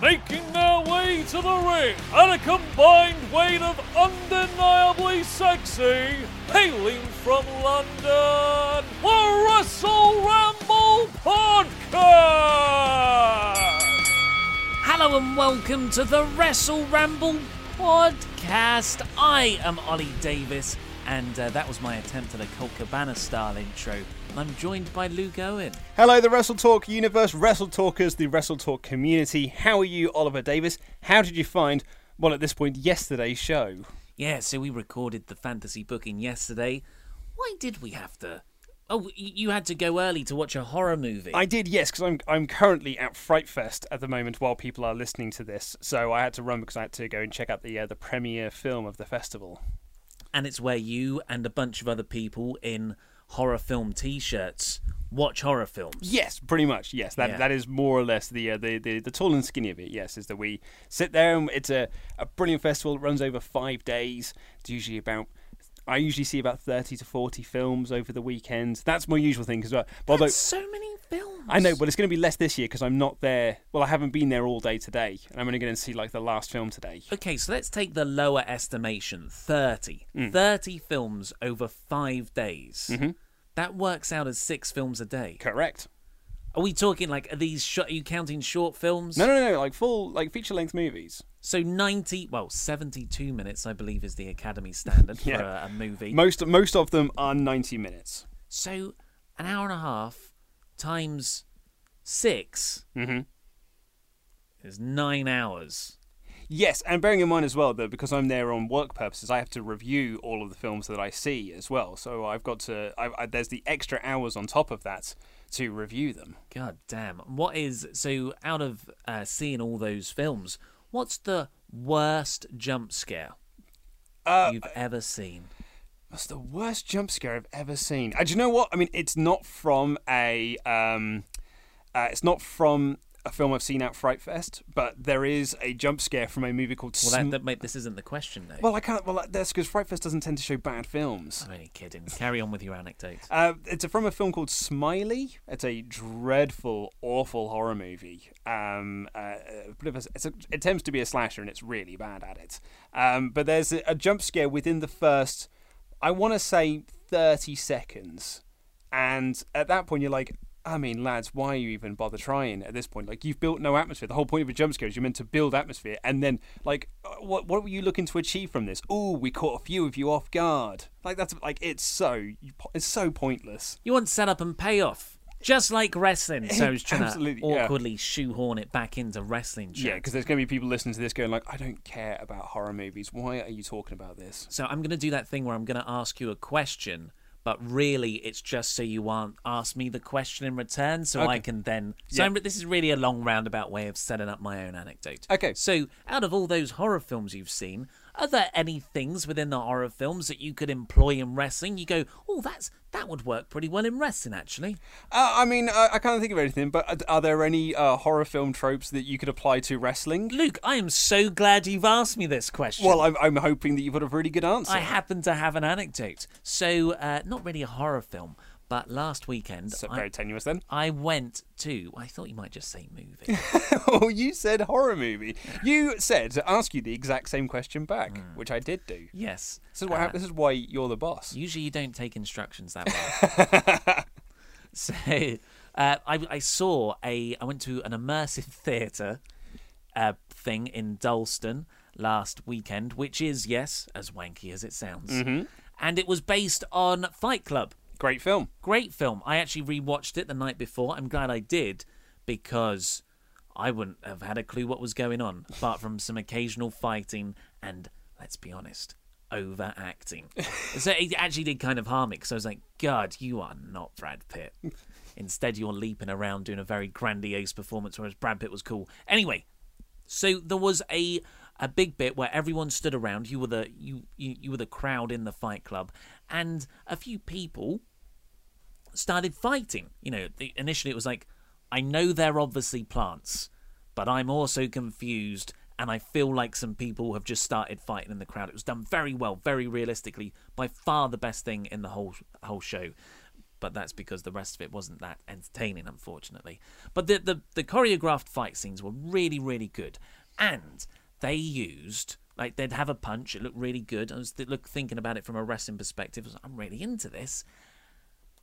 Making their way to the ring at a combined weight of undeniably sexy, hailing from London, the Wrestle Ramble Podcast! Hello and welcome to the Wrestle Ramble Podcast. I am Ollie Davis, and uh, that was my attempt at a Colt Cabana style intro. I'm joined by Luke Owen. Hello, the Wrestle Talk universe, Wrestle Talkers, the Wrestle Talk community. How are you, Oliver Davis? How did you find, well, at this point, yesterday's show? Yeah, so we recorded the fantasy booking yesterday. Why did we have to? Oh, you had to go early to watch a horror movie. I did, yes, because I'm I'm currently at Fright Fest at the moment while people are listening to this, so I had to run because I had to go and check out the uh, the premiere film of the festival. and it's where you and a bunch of other people in horror film t-shirts watch horror films. Yes, pretty much. Yes, that Yeah. that is more or less the, uh, the the the tall and skinny of it. Yes, is that we sit there and it's a a brilliant festival. It runs over five days. It's usually about. I usually see about thirty to forty films over the weekend. That's my usual thing as well. But although That's so many films. I know, but it's going to be less this year because I'm not there. Well, I haven't been there all day today, and I'm only going to see like the last film today. Okay, so let's take the lower estimation 30. Mm. 30 films over five days. Mm-hmm. That works out as six films a day. Correct. Are we talking like, are these, sh- are you counting short films? No, no, no, like full, like feature length movies. So 90, well, 72 minutes, I believe, is the Academy standard for a, a movie. Most most of them are 90 minutes. So an hour and a half times 6 Mhm. is nine hours. Yes, and bearing in mind as well that because I'm there on work purposes, I have to review all of the films that I see as well. So I've got to. I, I, there's the extra hours on top of that to review them. God damn. What is so out of uh, seeing all those films? What's the worst jump scare Uh, you've ever seen? That's the worst jump scare I've ever seen. And do you know what? I mean, it's not from a. Um, uh, it's not from a film I've seen at Fright Fest, but there is a jump scare from a movie called. Well, that, that mate, this isn't the question though. well, I can't. Well, that's because Fright Fest doesn't tend to show bad films. I'm only kidding. Carry on with your anecdote. Uh, it's from a film called Smiley. It's a dreadful, awful horror movie. Um, uh, a bit of a- it's a, it attempts to be a slasher, and it's really bad at it. Um, but there's a, a jump scare within the first, I want to say, thirty seconds, and at that point you're like. I mean, lads, why are you even bother trying at this point? Like, you've built no atmosphere. The whole point of a jump scare is you're meant to build atmosphere, and then, like, uh, what what were you looking to achieve from this? Oh, we caught a few of you off guard. Like, that's like it's so it's so pointless. You want setup and payoff, just like wrestling. So I was trying to yeah. awkwardly shoehorn it back into wrestling. Yeah, because there's going to be people listening to this going like, I don't care about horror movies. Why are you talking about this? So I'm going to do that thing where I'm going to ask you a question, but really it's just so you aren't ask me the question in return, so I can then. So Yeah. This is really a long roundabout way of setting up my own anecdote. Okay. So out of all those horror films you've seen, are there any things within the horror films that you could employ in wrestling? You go, oh, that's that would work pretty well in wrestling, actually. Uh, I mean, I, I can't think of anything, but are- are there any uh, horror film tropes that you could apply to wrestling? Luke, I am so glad you've asked me this question. Well, I'm, I'm hoping that you've got a really good answer. I happen to have an anecdote. So, uh, not really a horror film, but last weekend So I, very tenuous then. I went to. I thought you might just say movie. oh, you said horror movie. You said to ask you the exact same question back, Hmm. which I did do. yes. This is, what Uh, this is why you're the boss. Usually, you don't take instructions that way. so, uh, I, I saw a. I went to an immersive theatre uh, thing in Dalston last weekend, which is, yes, as wanky as it sounds. Mm-hmm. And it was based on Fight Club. Great film. Great film. I actually rewatched it the night before. I'm glad I did because I wouldn't have had a clue what was going on, apart from some occasional fighting and, let's be honest, overacting. so it actually did kind of harm me because I was like, God, you are not Brad Pitt. Instead, you're leaping around doing a very grandiose performance, whereas Brad Pitt was cool. Anyway, so there was a a big bit where everyone stood around. You were the you you, you were the crowd in the fight club, and a few people started fighting. You know, initially it was like, I know they're obviously plants, but I'm also confused, and I feel like some people have just started fighting in the crowd. It was done very well, very realistically, by far the best thing in the whole whole show. But that's because the rest of it wasn't that entertaining, unfortunately. But the the, the choreographed fight scenes were really, really good, and they used like they'd have a punch. It looked really good. I was th- look, thinking about it from a wrestling perspective. I was, I'm really into this.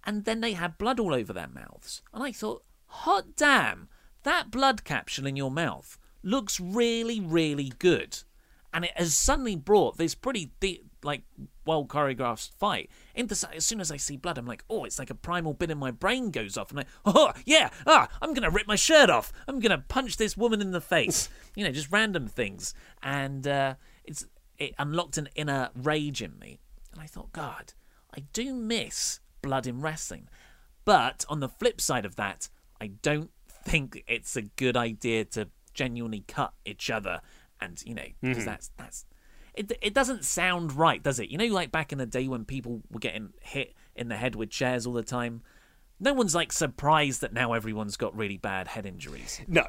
And then they had blood all over their mouths, and I thought, hot damn, that blood capsule in your mouth looks really, really good. And it has suddenly brought this pretty de- like well choreographed fight into as soon as I see blood, I'm like, oh, it's like a primal bit in my brain goes off, and I, oh yeah, ah, I'm gonna rip my shirt off, I'm gonna punch this woman in the face, you know, just random things, and uh, it's it unlocked an inner rage in me, and I thought, God, I do miss blood in wrestling, but on the flip side of that, I don't think it's a good idea to genuinely cut each other and you know because Mm-hmm. that's that's it, it doesn't sound right does it you know like back in the day when people were getting hit in the head with chairs all the time no one's like surprised that now everyone's got really bad head injuries No.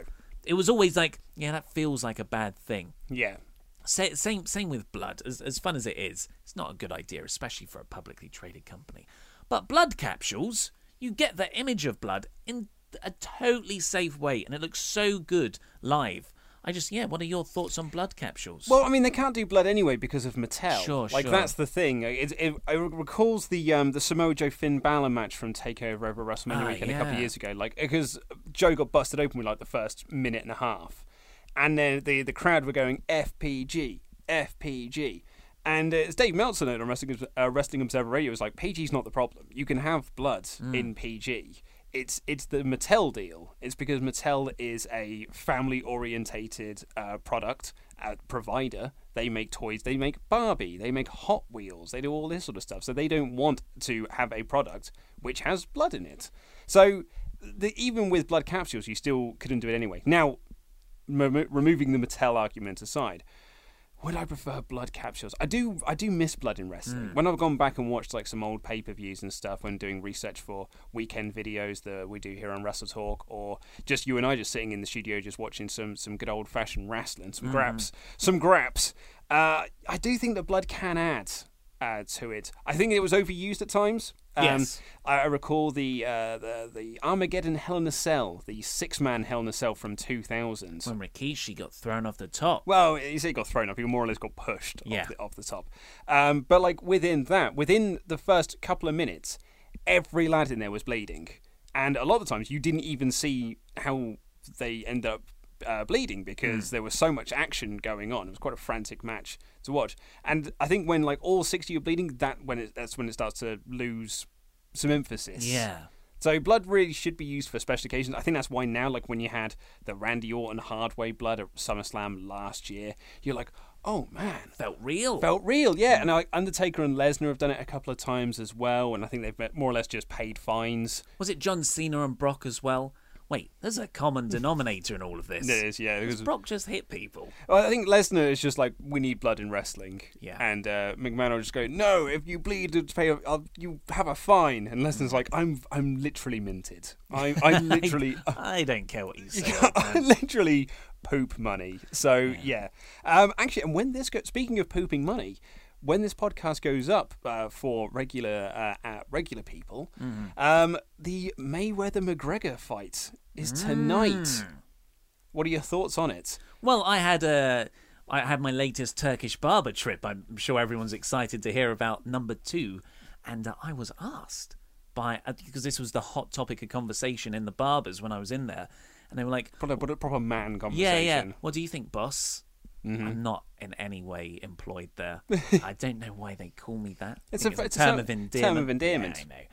it was always like yeah that feels like a bad thing Yeah. Sa- same same with blood. As as fun as it is, it's not a good idea, especially for a publicly traded company. But blood capsules, you get the image of blood in a totally safe way, and it looks so good live. I just yeah. What are your thoughts on blood capsules? Well, I mean, they can't do blood anyway because of Mattel. Sure, like sure. that's the thing. It, it, it recalls the um, the Samoa Joe Finn Balor match from Takeover over WrestleMania Ah, weekend a couple of years ago. Like because Joe got busted open with like the first minute and a half, and then the the crowd were going FPG, FPG. And as Dave Meltzer noted on Wrestling, uh, Wrestling Observer Radio, was like PG's not the problem. You can have blood Mm. in PG. It's it's the Mattel deal. It's because Mattel is a family orientated uh, product uh, provider. They make toys. They make Barbie. They make Hot Wheels. They do all this sort of stuff. So they don't want to have a product which has blood in it. So the, even with blood capsules, you still couldn't do it anyway. Now, remo- removing the Mattel argument aside, would I prefer blood capsules? I do. I do miss blood in wrestling. When I've gone back and watched like some old pay per views and stuff, when doing research for weekend videos that we do here on Wrestle Talk, or just you and I just sitting in the studio just watching some some good old fashioned wrestling, some graps, some graps. Uh, I do think that blood can add uh, to it. I think it was overused at times. Um, Yes. I, I recall the, uh, the the Armageddon Hell in a Cell, the six man Hell in a Cell from 2000. when Rikishi got thrown off the top. Well, he got thrown up. He more or less got pushed Yeah. off, the, off the top. Um, but like within that, within the first couple of minutes, every lad in there was bleeding, and a lot of the times you didn't even see how they end up uh, bleeding because there was so much action going on. It was quite a frantic match to watch. And I think when like all sixty are bleeding, that when it, that's when it starts to lose some emphasis. Yeah. So blood really should be used for special occasions. I think that's why now, like when you had the Randy Orton Hardway blood at SummerSlam last year, you're like, oh man, Felt real. felt real, yeah. And like Undertaker and Lesnar have done it a couple of times as well, and I think they've more or less just paid fines. Was it John Cena and Brock as well? Wait, there's a common denominator in all of this. It is, yeah. Because- Brock just hit people? Well, I think Lesnar is just like we need blood in wrestling. Yeah. And uh, McMahon will just go, no, if you bleed, pay, I'll, you have a fine. And Lesnar's like, I'm I'm literally minted. I I literally I don't care what you say. I literally poop money. So yeah. Um, actually, and when this go- speaking of pooping money. When this podcast goes up uh, for regular uh, uh, regular people, um, the Mayweather McGregor fight is tonight. What are your thoughts on it? Well, I had a, I had my latest Turkish barber trip. I'm sure everyone's excited to hear about number two, and uh, I was asked by uh, because this was the hot topic of conversation in the barbers when I was in there, and they were like, Proper, proper- proper man "Yeah, yeah. What do you think, boss?" Mm-hmm. I'm not in any way employed there. I don't know why they call me that. It's a- it's it's a term term- of term endearment. of endearment. Yeah, I know.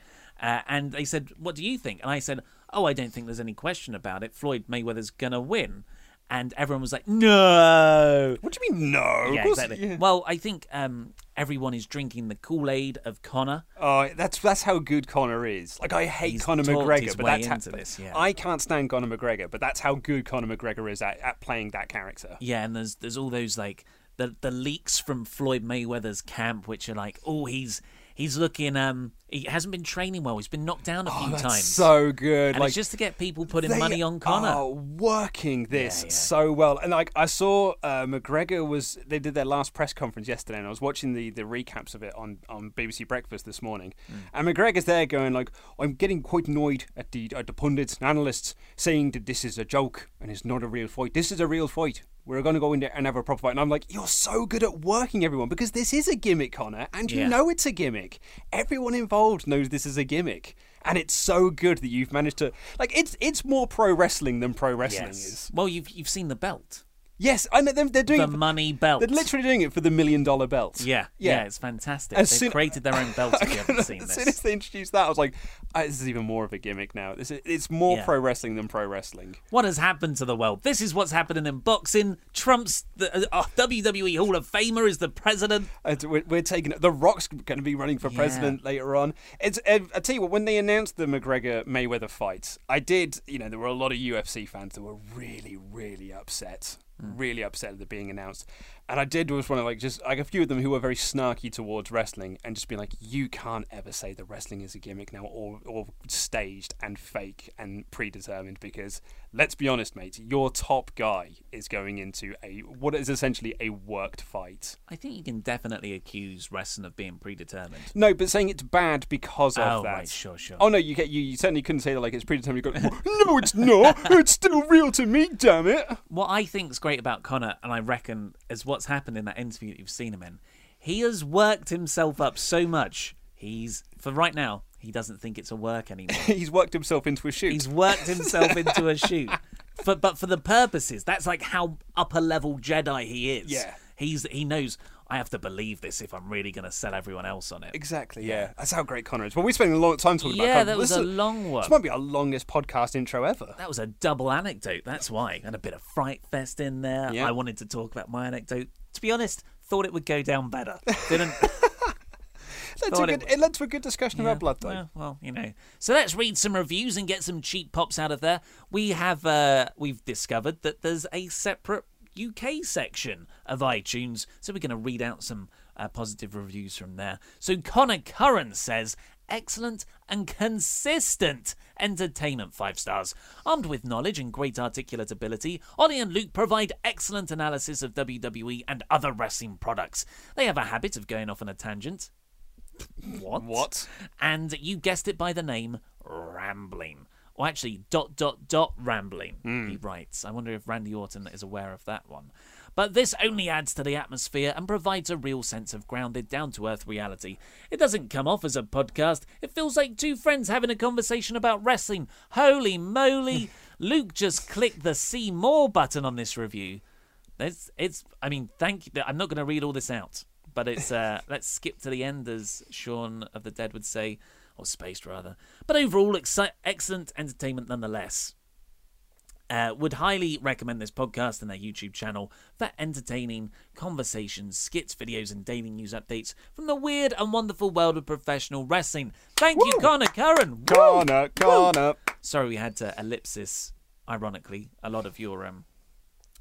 Uh, and they said, "What do you think?" And I said, "Oh, I don't think there's any question about it. Floyd Mayweather's gonna win." And everyone was like, "No." What do you mean, no? Yeah, exactly. yeah. Well, I think um, everyone is drinking the Kool Aid of Conor. Oh, that's that's how good Conor is. Like I hate He's Conor McGregor, but that's into how, this, yeah. I can't stand Conor McGregor, but that's how good Conor McGregor is at, at playing that character. Yeah, and there's there's all those like the the leaks from Floyd Mayweather's camp, which are like, oh, he's he's looking um he hasn't been training well. He's been knocked down a few Oh, that's times. so good. and like it's just to get people putting money on Conor. Are working this Yeah, yeah. so well, and like I saw uh, McGregor was they did their last press conference yesterday, and I was watching the, the recaps of it on, on BBC Breakfast this morning, Mm. and McGregor's there going like, I'm getting quite annoyed at the at the pundits and analysts saying that this is a joke and it's not a real fight. This is a real fight. We're going to go in there and have a proper fight. And I'm like, you're so good at working everyone because this is a gimmick, Conor, and you Yeah. know it's a gimmick. Everyone involved knows this is a gimmick. And it's so good that you've managed to like it's it's more pro wrestling than pro wrestling yes. is. Well, you've you've seen the belt, Yes, I know they're, they're doing the it for- money belt. They're literally doing it for the million dollar belt. yeah, yeah. yeah, it's fantastic. As They've soon- created their own belt. If you haven't seen as soon as they introduced that, I was like, "Ah, "This is even more of a gimmick now. This is, it's more Yeah. pro wrestling than pro wrestling." what has happened to the world? This is what's happening in boxing. Trump's the uh, WWE Hall of Famer is the president. Uh, We're, we're taking the Rock's going to be running for Yeah. president later on. It's uh, I tell you what, when they announced the McGregor Mayweather fight, I did. You know, there were a lot of UFC fans that were really, really upset, really upset at it being announced. And I did was one of like just like a few of them who were very snarky towards wrestling and just being like, you can't ever say that wrestling is a gimmick now or or staged and fake and predetermined because let's be honest, mate, your top guy is going into a what is essentially a worked fight. I think you can definitely accuse wrestling of being predetermined. No, but saying it's bad because of Oh, that. right, sure, sure. Oh no, you get you, you certainly couldn't say that like it's predetermined. You go, no, it's not. It's still real to me. Damn it. What I think's great about Conor, and I reckon is what's happened in that interview that you've seen him in, he has worked himself up so much. He's for right now, he doesn't think it's a work anymore. He's worked himself into a shoot. He's worked himself into a shoot. For, but for the purposes, that's like how upper level Jedi he is. Yeah. He's he knows I have to believe this if I'm really going to sell everyone else on it. Exactly. Yeah. that's how great Conor is. Well, we're spending a lot of time talking about Yeah, that was This a is- long one. This might be our longest podcast intro ever. That was a double anecdote. That's why. And a bit of fright fest in there. Yeah. I wanted to talk about my anecdote. To be honest, thought it would go down better. Didn't. A it good, it led to a good discussion Yeah, about blood though. Well, well, you know. So let's read some reviews and get some cheap pops out of there. We have uh, we've discovered that there's a separate UK section of iTunes, so we're going to read out some uh, positive reviews from there. So Connor Curran says. Excellent and consistent entertainment, five stars. Armed with knowledge and great articulate ability, Ollie and Luke provide excellent analysis of WWE and other wrestling products. They have a habit of going off on a tangent. What? What? And you guessed it by the name Rambling. Or actually, dot dot dot rambling, he writes. I wonder if Randy Orton is aware of that one. But this only adds to the atmosphere and provides a real sense of grounded, down to earth reality. It doesn't come off as a podcast, it feels like two friends having a conversation about wrestling. Holy moly! Luke just clicked the see more button on this review. It's, it's I mean, thank you. I'm not going to read all this out, but it's uh, let's skip to the end, as Shaun of the Dead would say, or Spaced rather. But overall, exci- excellent entertainment nonetheless. Uh, would highly recommend this podcast and their YouTube channel for entertaining conversations, skits, videos, and daily news updates from the weird and wonderful world of professional wrestling. Thank you, Connor Curran. Woo! Connor, Connor. Sorry, we had to ellipsis, ironically, a lot of your um,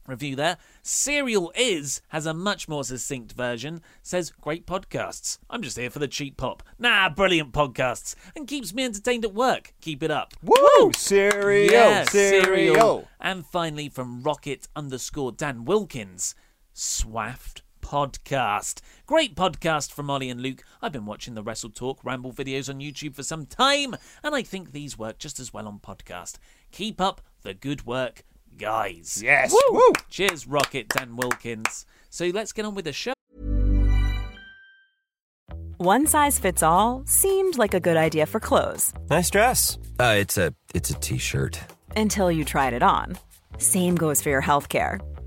review there. Serial Is has a much more succinct version. Says, great podcasts. I'm just here for the cheap pop. Nah, brilliant podcasts. And keeps me entertained at work. Keep it up. Woo! Serial, Yeah, cereal. And finally, from Rocket underscore Dan Wilkins, Swaft Podcast. Great podcast from Ollie and Luke. I've been watching the Wrestle Talk Ramble videos on YouTube for some time, and I think these work just as well on podcast. Keep up the good work, guys. Yes. Woo! Cheers, Rocket Dan Wilkins. So let's get on with the show. One size fits all seemed like a good idea for clothes Nice dress. Uh, it's a it's a t-shirt. Until you tried it on. Same goes for your healthcare.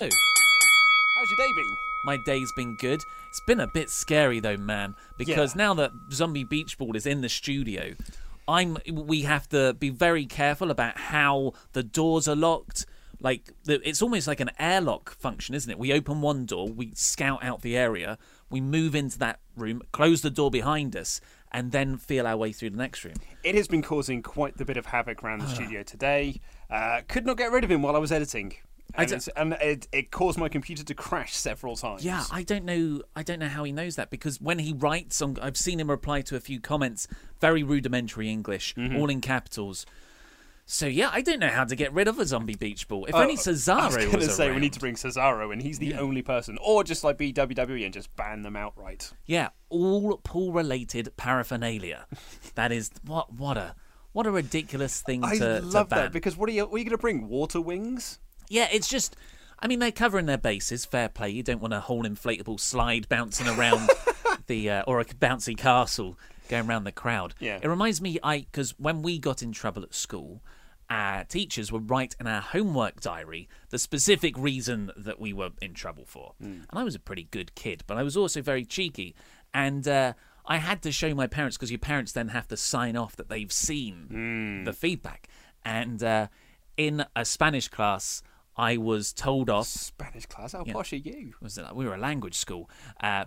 Oh, How's your day been? my day's been good. It's been a bit scary though, man, because Yeah. now that Zombie Beach Ball is in the studio, I'm we have to be very careful about how the doors are locked. Like the, it's almost like an airlock function, isn't it? We open one door, we scout out the area, we move into that room, close the door behind us, and then feel our way through the next room. It has been causing quite the bit of havoc around the studio today. Uh, could not get rid of him while I was editing. And, it's- and it, it caused my computer to crash several times. Yeah, I don't know. I don't know how he knows that because when he writes on, I've seen him reply to a few comments, very rudimentary English, Mm-hmm. all in capitals. So yeah, I don't know how to get rid of a zombie beach ball. If Oh, only Cesaro was was, going to say we need to bring Cesaro, and he's the only person, or just like be WWE and just ban them outright. Yeah, all pool-related paraphernalia. that is what what a what a ridiculous thing I to, love to ban. that because what are you? What are you going to bring? Water wings? Yeah, it's just. I mean, they're covering their bases. Fair play. You don't want a whole inflatable slide bouncing around the uh, or a bouncy castle going around the crowd. Yeah. It reminds me, I because when we got in trouble at school, our teachers would write in our homework diary the specific reason that we were in trouble for. And I was a pretty good kid, but I was also very cheeky, and. Uh, I had to show my parents because your parents then have to sign off that they've seen the feedback. And uh, in a Spanish class, I was told off. Spanish class? How Yeah. posh are you? Was it, we were a language school. Uh,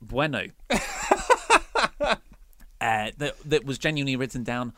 bueno. uh, that that was genuinely written down.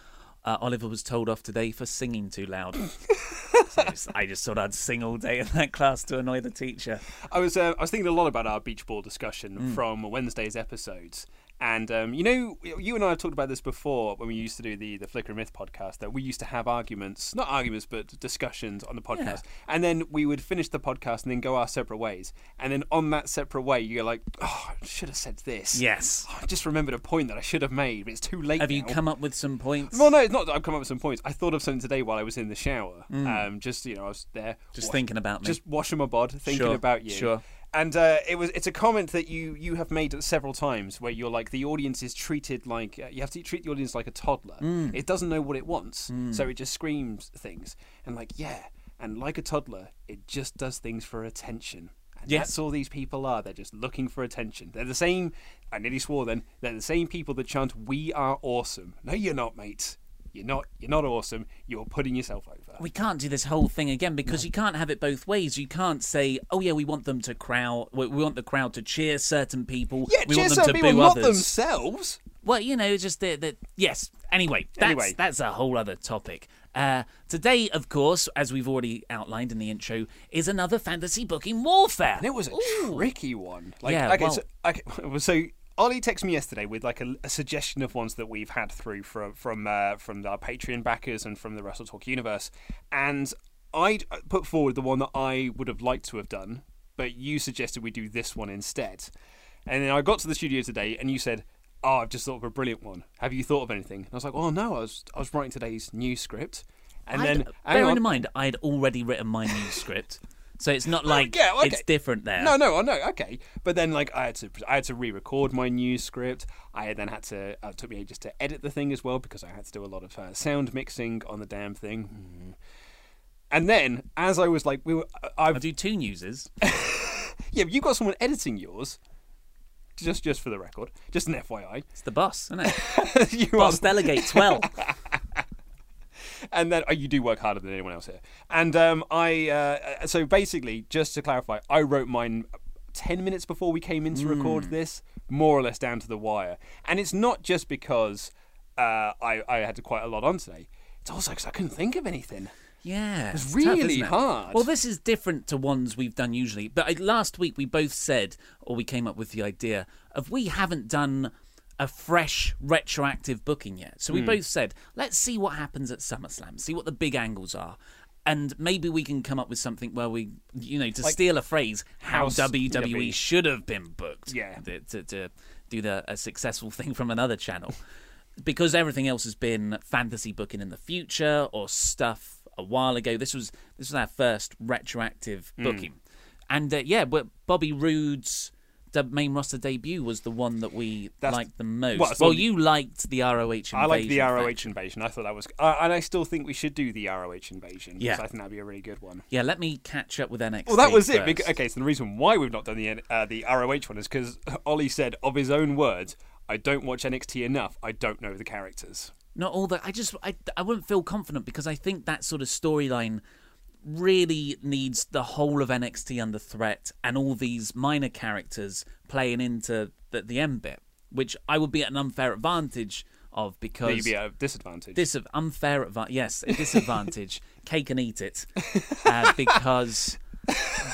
Uh, Oliver was told off today for singing too loud. so I just, I just thought I'd sing all day in that class to annoy the teacher. I was uh, I was thinking a lot about our beach ball discussion Mm. from Wednesday's episodes. And um, you know, you and I have talked about this before when we used to do the the Flickering Myth podcast. That we used to have arguments, not arguments, but discussions on the podcast. And then we would finish the podcast and then go our separate ways. And then on that separate way, you're like, "Oh, I should have said this." Yes. Oh, I just remembered a point that I should have made, but it's too late. Have you come up with some points? Well, no, it's not that I've come up with some points. I thought of something today while I was in the shower. Um, just you know, I was there, Mm. Just thinking about me. just washing my bod, thinking Sure, about you. sure. And uh, it was it's a comment that you you have made several times where you're like the audience is treated like uh, you have to treat the audience like a toddler. Mm. It doesn't know what it wants, so it just screams things and like yeah, and like a toddler, it just does things for attention. Yeah. That's all these people are. They're just looking for attention. They're the same. I nearly swore then. They're the same people that chant, "We are awesome." No, you're not, mate. You're not. You're not awesome. You're putting yourself over. We can't do this whole thing again because you can't have it both ways. You can't say, "Oh yeah, we want them to crowd. We we want the crowd to cheer certain people. yeah, we cheer want them some to people, boo not others." themselves. Well, you know, just that. yes. Anyway, that's Anyway. that's a whole other topic. Uh, today, of course, as we've already outlined in the intro, is another fantasy booking warfare. And it was a tricky one. Like, Yeah, okay, well- so, okay, so Ollie texted me yesterday with like a, a suggestion of ones that we've had through from from uh, from our Patreon backers and from the Wrestle Talk universe, and I put forward the one that I would have liked to have done, but you suggested we do this one instead. And then I got to the studio today, and you said. Oh, I've just thought of a brilliant one. Have you thought of anything? And I was like, oh no, I was I was writing today's new script, and I'd- then hang bearing on. in mind, I had already written my new script, so it's not Oh, like yeah, okay. it's different there. No, no, I know. Okay, but then like I had to, I had to re-record my new script. I then had to. Uh, it took me ages to edit the thing as well because I had to do a lot of uh, sound mixing on the damn thing. Mm. And then, as I was like, we were, I I've do two newses. yeah, but you got someone editing yours. Just, just for the record, just an FYI. It's the boss, isn't it? you boss are- delegates well. and then oh, you do work harder than anyone else here. And um, I uh, so basically, just to clarify, I wrote mine ten minutes before we came in to record this, more or less down to the wire. And it's not just because uh, I I had quite a lot on today. It's also because I couldn't think of anything. Yeah, It's tough, really isn't it? hard. Well, this is different to ones we've done usually. But I, last week we both said, or we came up with the idea of we haven't done a fresh retroactive booking yet. So we Hmm. both said, let's see what happens at SummerSlam, see what the big angles are. And maybe we can come up with something where we, you know, to steal a phrase, how WWE should have been booked. Yeah. To, to, to do the, a successful thing from another channel. because everything else has been fantasy booking in the future or stuff a while ago. This was this was our first retroactive Hmm. booking, and uh, yeah, but Bobby Roode's the main roster debut was the one that we That's- liked the most. well, Well, you liked the ROH invasion. I like the ROH faction. invasion. I thought that was, uh, and I still think we should do the ROH invasion. because Yeah. I think that'd be a really good one. Yeah, let me catch up with NXT. Well, that was it. first. Because, okay, so the reason why we've not done the uh, the ROH one is because Ollie said of his own words, "I don't watch NXT enough. I don't know the characters." not all that. I just I I wouldn't feel confident because I think that sort of storyline really needs the whole of NXT under threat and all these minor characters playing into the, the end bit, which I would be at an unfair advantage of because Maybe at a disadvantage. this of unfair advantage. Yes, a disadvantage. Cake and eat it, uh, because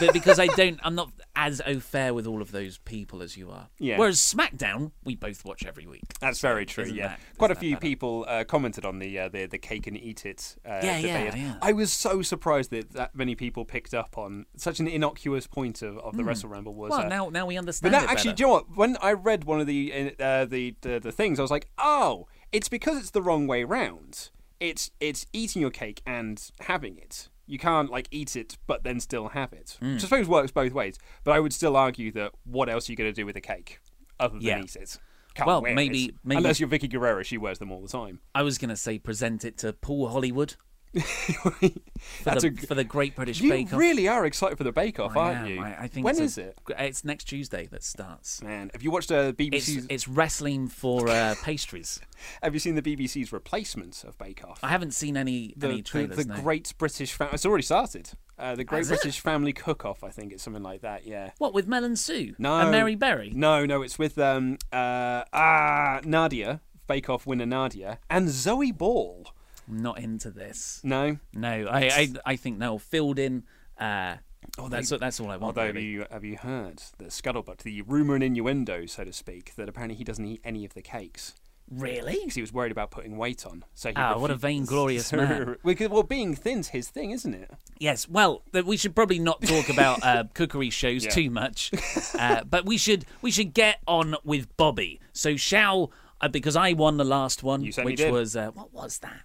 but because I don't, I'm not as au fair with all of those people as you are. Yeah. Whereas SmackDown, we both watch every week. That's So very true. Yeah, that- quite a few better? people uh, commented on the uh, the the cake and eat it. Uh, Yeah, yeah, yeah. I was so surprised that that many people picked up on such an innocuous point of, of the Wrestle Ramble was. Well, uh, now now we but understand. now, it actually, better. do you know what? When I read one of the uh, the, the the things, I was like, oh, it's because it's the wrong way round. It's it's eating your cake and having it. You can't like eat it but then still have it, Hmm. which I suppose works both ways. But I would still argue that what else are you going to do with a cake other than Yeah. eat it? Can't Well, maybe- it. maybe- unless you're Vickie Guerrero, she wears them all the time. I was going to say present it to Paul Hollywood That's the, a, for the Great British you Bake Off. You really are excited for the Bake Off, I aren't am. you? I, I think when it's a- it? It's next Tuesday that starts. Man, have you watched uh, It's it's wrestling for uh, pastries. Have you seen the BBC's replacement of Bake Off? I haven't seen any the, any trailers. the no. Great British Family. It's already started. Uh, the Great Has it? British Family Cook Off, I think it's something like that. Yeah. What with Mel and Sue? No. and Mary Berry. No, no, it's with um uh ah Nadia, Bake Off winner Nadia, and Zoe Ball. Not into this. No. No, I I, I think Noel Fielding. Uh, Oh, that's they- that's all I want. Although have really. you have you heard the scuttlebutt, the rumor and innuendo, so to speak, that apparently he doesn't eat any of the cakes Really? because he was worried about putting weight on. So he Ah, what a vainglorious man. Well, being thin's his thing, isn't it? Yes. Well, we should probably not talk about uh, cookery shows Yeah. too much, uh, but we should we should get on with Bobby. So shall uh, because I won the last one, which did. was uh, what was that?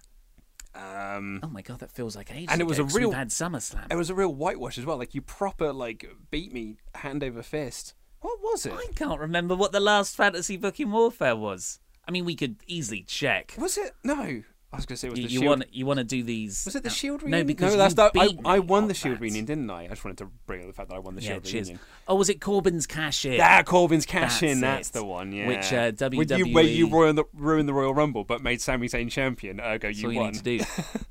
Um, Oh my god, that feels like ages. And it was a real- had SummerSlam. it was a real whitewash as well. Like you proper like beat me hand over fist. What was it? I can't remember what the last fantasy booking warfare was. I mean, we could easily check. Was it? No. I was going to say, it was You, the you Shield. want you want to do these? Was it the Shield No, reunion? because no, that's you that. I, beat I me won the Shield that. reunion, didn't I? I just wanted to bring up the fact that I won the Yeah, Shield cheers. reunion. Oh, was it Corbin's cash in? That Corbin's cash in. That's That's the one. Yeah. Which, uh, With you, where you ruined the, ruined the Royal Rumble, but made Sami Zayn champion. Ergo, That's you all you won. need to do.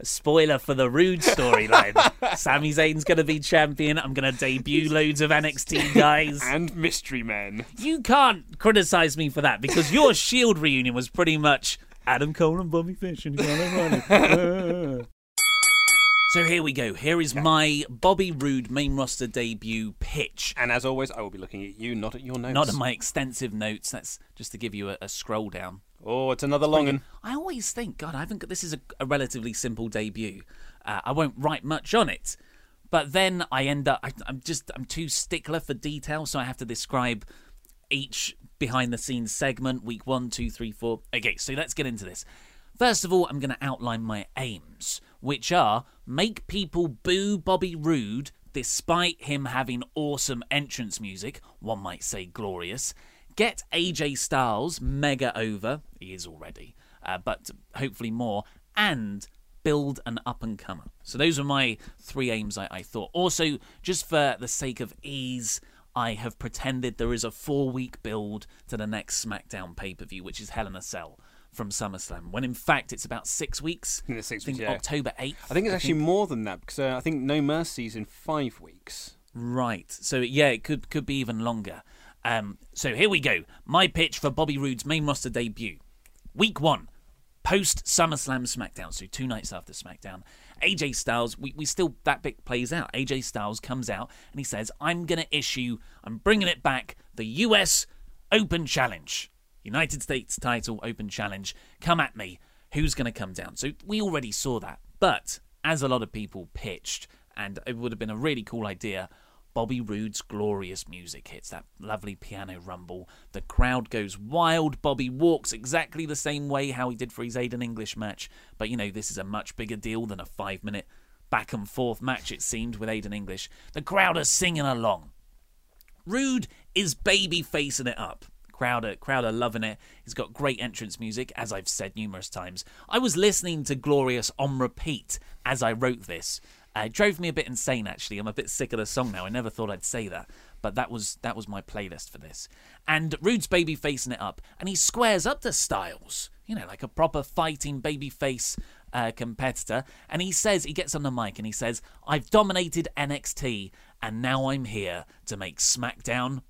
Spoiler for the Roode storyline. Sami Zayn's going to be champion. I'm going to debut loads of NXT guys. and mystery men. You can't criticize me for that because your Shield reunion was pretty much Adam Cole and Bobby Fish and Conor So here we go. Here is my Bobby Roode main roster debut pitch. And as always, I will be looking at you, not at your notes. Not at my extensive notes. That's just to give you a, a scroll down. Oh, it's another long one. I always think, God, I haven't got. This is a, a relatively simple debut. Uh, I won't write much on it, but then I end up. I, I'm just. I'm too stickler for detail, so I have to describe each behind the scenes segment. Week one, two, three, four. Okay, so let's get into this. First of all, I'm going to outline my aims, which are make people boo Bobby Roode despite him having awesome entrance music. One might say glorious. Get AJ Styles mega over. He is already, uh, but hopefully more. And build an up and comer. So those are my three aims. I, I thought. Also, just for the sake of ease, I have pretended there is a four week build to the next SmackDown pay per view, which is Hell in a Cell from SummerSlam, when in fact it's about six weeks. Yeah, six I think weeks, yeah. October 8th. I think it's actually more than that because uh, I think No Mercy's in five weeks. Right. So yeah, it could could be even longer. Um, so here we go. My pitch for Bobby Roode's main roster debut. Week one, post SummerSlam SmackDown, so two nights after SmackDown. AJ Styles, we, we still that bit plays out. AJ Styles comes out and he says, "I'm gonna issue, I'm bringing it back, the U.S. Open Challenge, United States Title Open Challenge. Come at me. Who's gonna come down?" So we already saw that, but as a lot of people pitched, and it would have been a really cool idea. Bobby Roode's glorious music hits that lovely piano rumble. The crowd goes wild. Bobby walks exactly the same way how he did for his Aiden English match. But you know, this is a much bigger deal than a five minute back and forth match, it seemed, with Aiden English. The crowd are singing along. Roode is baby facing it up. Crowd are, crowd are loving it. He's got great entrance music, as I've said numerous times. I was listening to Glorious on repeat as I wrote this. Uh, it drove me a bit insane, actually. I'm a bit sick of the song now. I never thought I'd say that, but that was that was my playlist for this. And Roode's baby facing it up, and he squares up to Styles, you know, like a proper fighting babyface uh, competitor. And he says, he gets on the mic and he says, "I've dominated NXT, and now I'm here to make SmackDown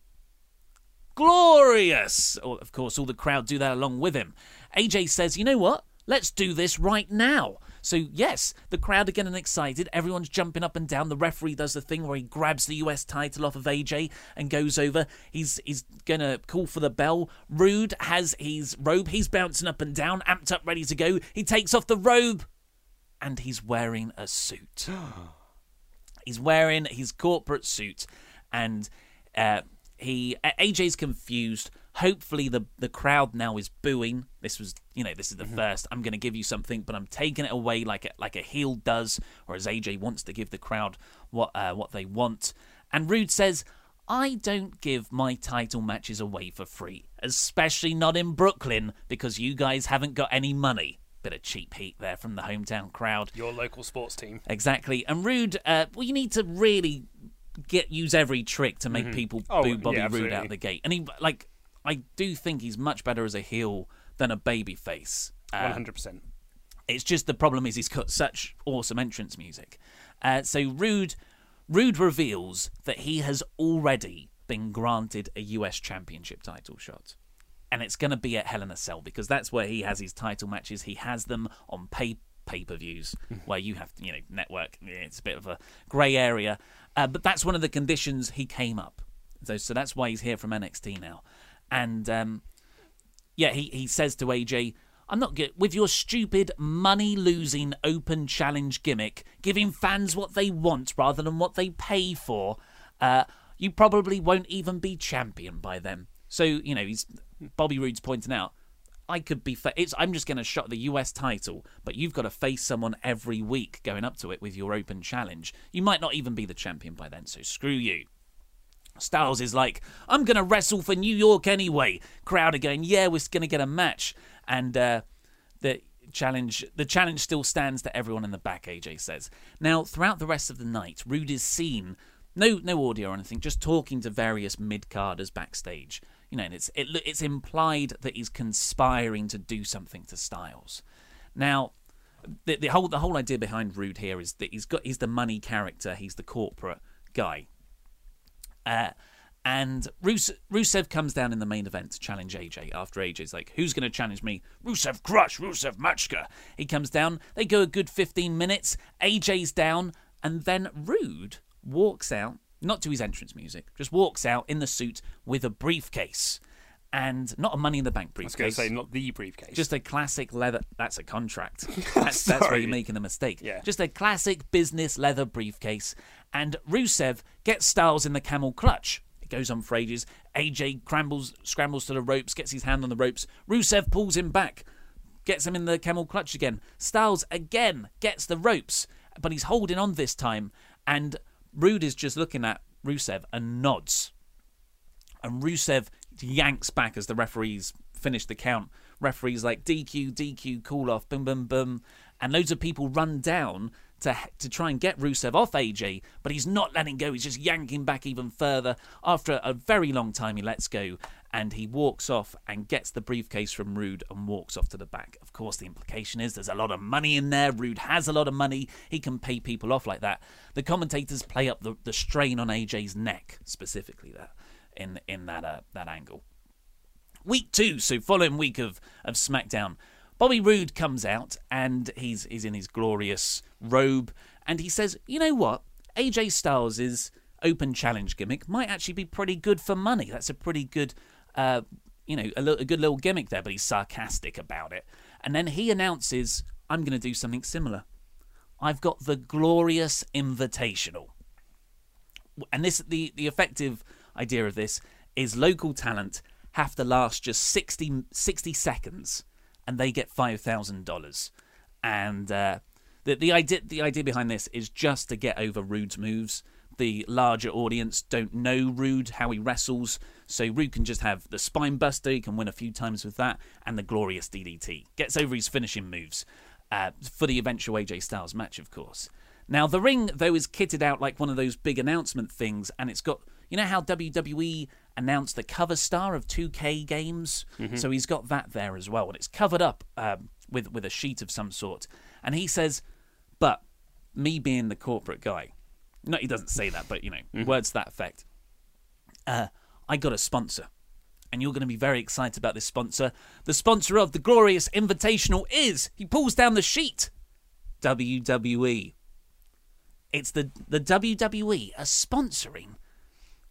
glorious. Or, of course, all the crowd do that along with him. AJ says, you know what? Let's do this right now. So, yes, the crowd are getting excited. Everyone's jumping up and down. The referee does the thing where he grabs the US title off of AJ and goes over. He's he's going to call for the bell. Roode has his robe. He's bouncing up and down, amped up, ready to go. He takes off the robe and he's wearing a suit. he's wearing his corporate suit and uh, he AJ's confused. Hopefully the the crowd now is booing. This was you know this is the first. I'm going to give you something, but I'm taking it away like a, like a heel does, or as AJ wants to give the crowd what uh, what they want. And Roode says. I don't give my title matches away for free, especially not in Brooklyn because you guys haven't got any money. Bit of cheap heat there from the hometown crowd. Your local sports team. Exactly. And Roode, uh, well, you need to really get use every trick to make people Oh, boo Bobby yeah, absolutely. out of the gate. And he, like, I do think he's much better as a heel than a baby face. Uh, One hundred percent. it's just the problem is he's got such awesome entrance music. Uh, so Roode, Roode reveals that he has already been granted a US Championship title shot, and it's going to be at Hell in a Cell because that's where he has his title matches. He has them on pay pay per views where you have to, you know, network. yeah, It's a bit of a grey area, uh, but that's one of the conditions he came up. So, so that's why he's here from NXT now, and um, yeah, he, he says to AJ, I'm not good with your stupid money losing open challenge gimmick, giving fans what they want rather than what they pay for. Uh, you probably won't even be champion by then. So you know, he's Bobby Roode's pointing out. I could be. Fa- it's, I'm just going to shot the US title, but you've got to face someone every week going up to it with your open challenge. You might not even be the champion by then, so screw you. Styles is like, I'm going to wrestle for New York anyway. Crowd are going, yeah, we're going to get a match. And uh, the challenge the challenge still stands to everyone in the back. AJ says. Now, throughout the rest of the night, Roode is seen no no audio or anything, just talking to various mid carders backstage. You know, and it's it, it's implied that he's conspiring to do something to Styles. Now, the, the whole the whole idea behind Roode here is that he's got he's the money character, he's the corporate guy. Uh, and Rus- Rusev comes down in the main event to challenge AJ after AJ's like, who's going to challenge me? Rusev Crush, Rusev Machka. He comes down, they go a good 15 minutes, AJ's down, and then Roode walks out, not to his entrance music, just walks out in the suit with a briefcase. And not a money in the bank briefcase. I was going to say not the briefcase. Just a classic leather. That's a contract. That's, that's where you're making the mistake. Yeah. Just a classic business leather briefcase. And Rusev gets Styles in the camel clutch. It goes on for ages. AJ crumbles, scrambles to the ropes, gets his hand on the ropes. Rusev pulls him back, gets him in the camel clutch again. Styles again gets the ropes, but he's holding on this time. And Roode is just looking at Rusev and nods and Rusev yanks back as the referees finish the count. Referees like DQ, DQ, call off, boom, boom, boom, and loads of people run down to to try and get Rusev off AJ, but he's not letting go. He's just yanking back even further. After a very long time, he lets go and he walks off and gets the briefcase from Roode and walks off to the back. Of course, the implication is there's a lot of money in there. Roode has a lot of money. He can pay people off like that. The commentators play up the, the strain on AJ's neck specifically there in in that uh, that angle. Week two, so following week of of SmackDown, Bobby Roode comes out and he's he's in his glorious robe and he says, "You know what? AJ Styles' open challenge gimmick might actually be pretty good for money. That's a pretty good." Uh, you know, a, li- a good little gimmick there, but he's sarcastic about it. And then he announces, I'm going to do something similar. I've got the Glorious Invitational and this the the effective idea of this is local talent have to last just 60, 60 seconds and they get $5000 and uh, the the idea the idea behind this is just to get over Roode's moves. The larger audience don't know Roode how he wrestles so Roode can just have the spine buster he can win a few times with that and the glorious DDT gets over his finishing moves uh, for the eventual AJ Styles match of course. Now, the ring, though, is kitted out like one of those big announcement things, and it's got, you know, how WWE announced the cover star of 2K games? So he's got that there as well, and it's covered up um, with, with a sheet of some sort. And he says, but me being the corporate guy, no, he doesn't say that, but, you know, words to that effect, uh, I got a sponsor. And you're going to be very excited about this sponsor. The sponsor of the Glorious Invitational is, he pulls down the sheet, WWE it's the the WWE are sponsoring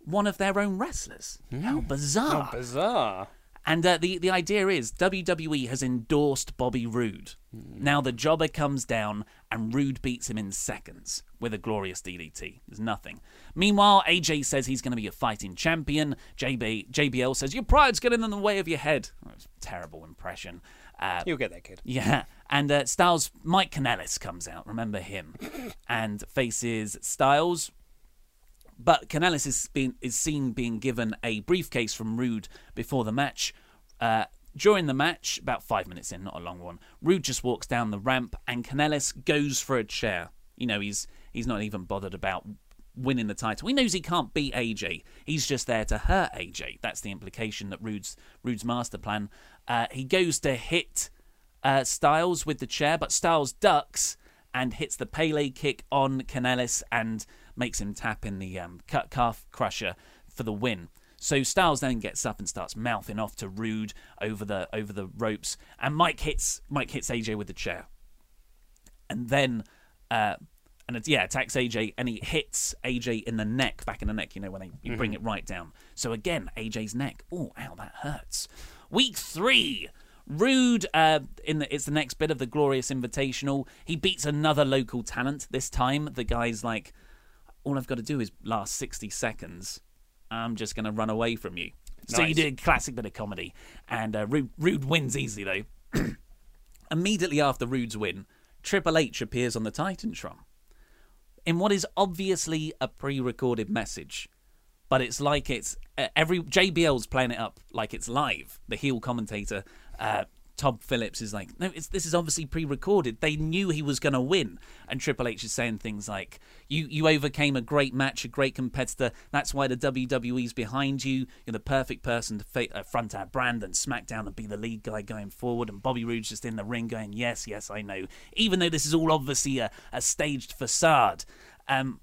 one of their own wrestlers. How bizarre! How bizarre. And uh, the the idea is WWE has endorsed Bobby Roode. Now the jobber comes down and Roode beats him in seconds with a glorious DDT. There's nothing. Meanwhile, AJ says he's going to be a fighting champion. JB, JBL says your pride's getting in the way of your head. Oh, terrible impression. Uh, You'll get that kid. yeah, and uh, Styles, Mike Kanellis comes out. Remember him, and faces Styles. But Kanellis is being is seen being given a briefcase from Roode before the match. Uh, during the match, about five minutes in, not a long one, Roode just walks down the ramp, and Kanellis goes for a chair. You know, he's he's not even bothered about winning the title. He knows he can't beat AJ. He's just there to hurt AJ. That's the implication that Roode's Roode's master plan. Uh, he goes to hit uh, Styles with the chair, but Styles ducks and hits the Pele kick on Kanellis and makes him tap in the um, cut calf crusher for the win. So Styles then gets up and starts mouthing off to Roode over the over the ropes, and Mike hits Mike hits AJ with the chair, and then uh, and it, yeah attacks AJ and he hits AJ in the neck, back in the neck. You know when they you bring it right down. So again AJ's neck. Oh, ow, that hurts. Week three. Roode, uh, in the, it's the next bit of the Glorious Invitational. He beats another local talent. This time, the guy's like, "All I've got to do is last sixty seconds. I'm just going to run away from you." So you Nice. did a classic bit of comedy, and uh, Roode, Roode wins easily though. Immediately after Roode's win, Triple H appears on the Titantron in what is obviously a pre-recorded message, but it's like it's uh, every JBL's playing it up like it's live. The heel commentator uh, Tom Phillips is like, no, this is obviously pre-recorded. They knew he was going to win, and Triple H is saying things like, "You you overcame a great match, a great competitor. That's why the WWE's behind you. You're the perfect person to fa- uh, front our brand and SmackDown and be the lead guy going forward." And Bobby Roode's just in the ring going, "Yes, yes, I know." Even though this is all obviously a, a staged facade. Um,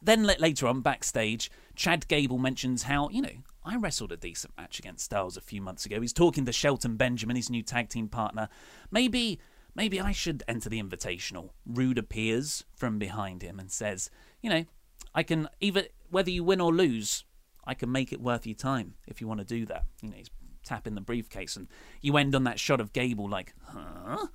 then later on, backstage, Chad Gable mentions how, you know, I wrestled a decent match against Styles a few months ago. He's talking to Shelton Benjamin, his new tag team partner. Maybe maybe I should enter the invitational. Roode appears from behind him and says, you know, I can either whether you win or lose, I can make it worth your time if you want to do that. You know, he's tapping the briefcase and you end on that shot of Gable like, huh?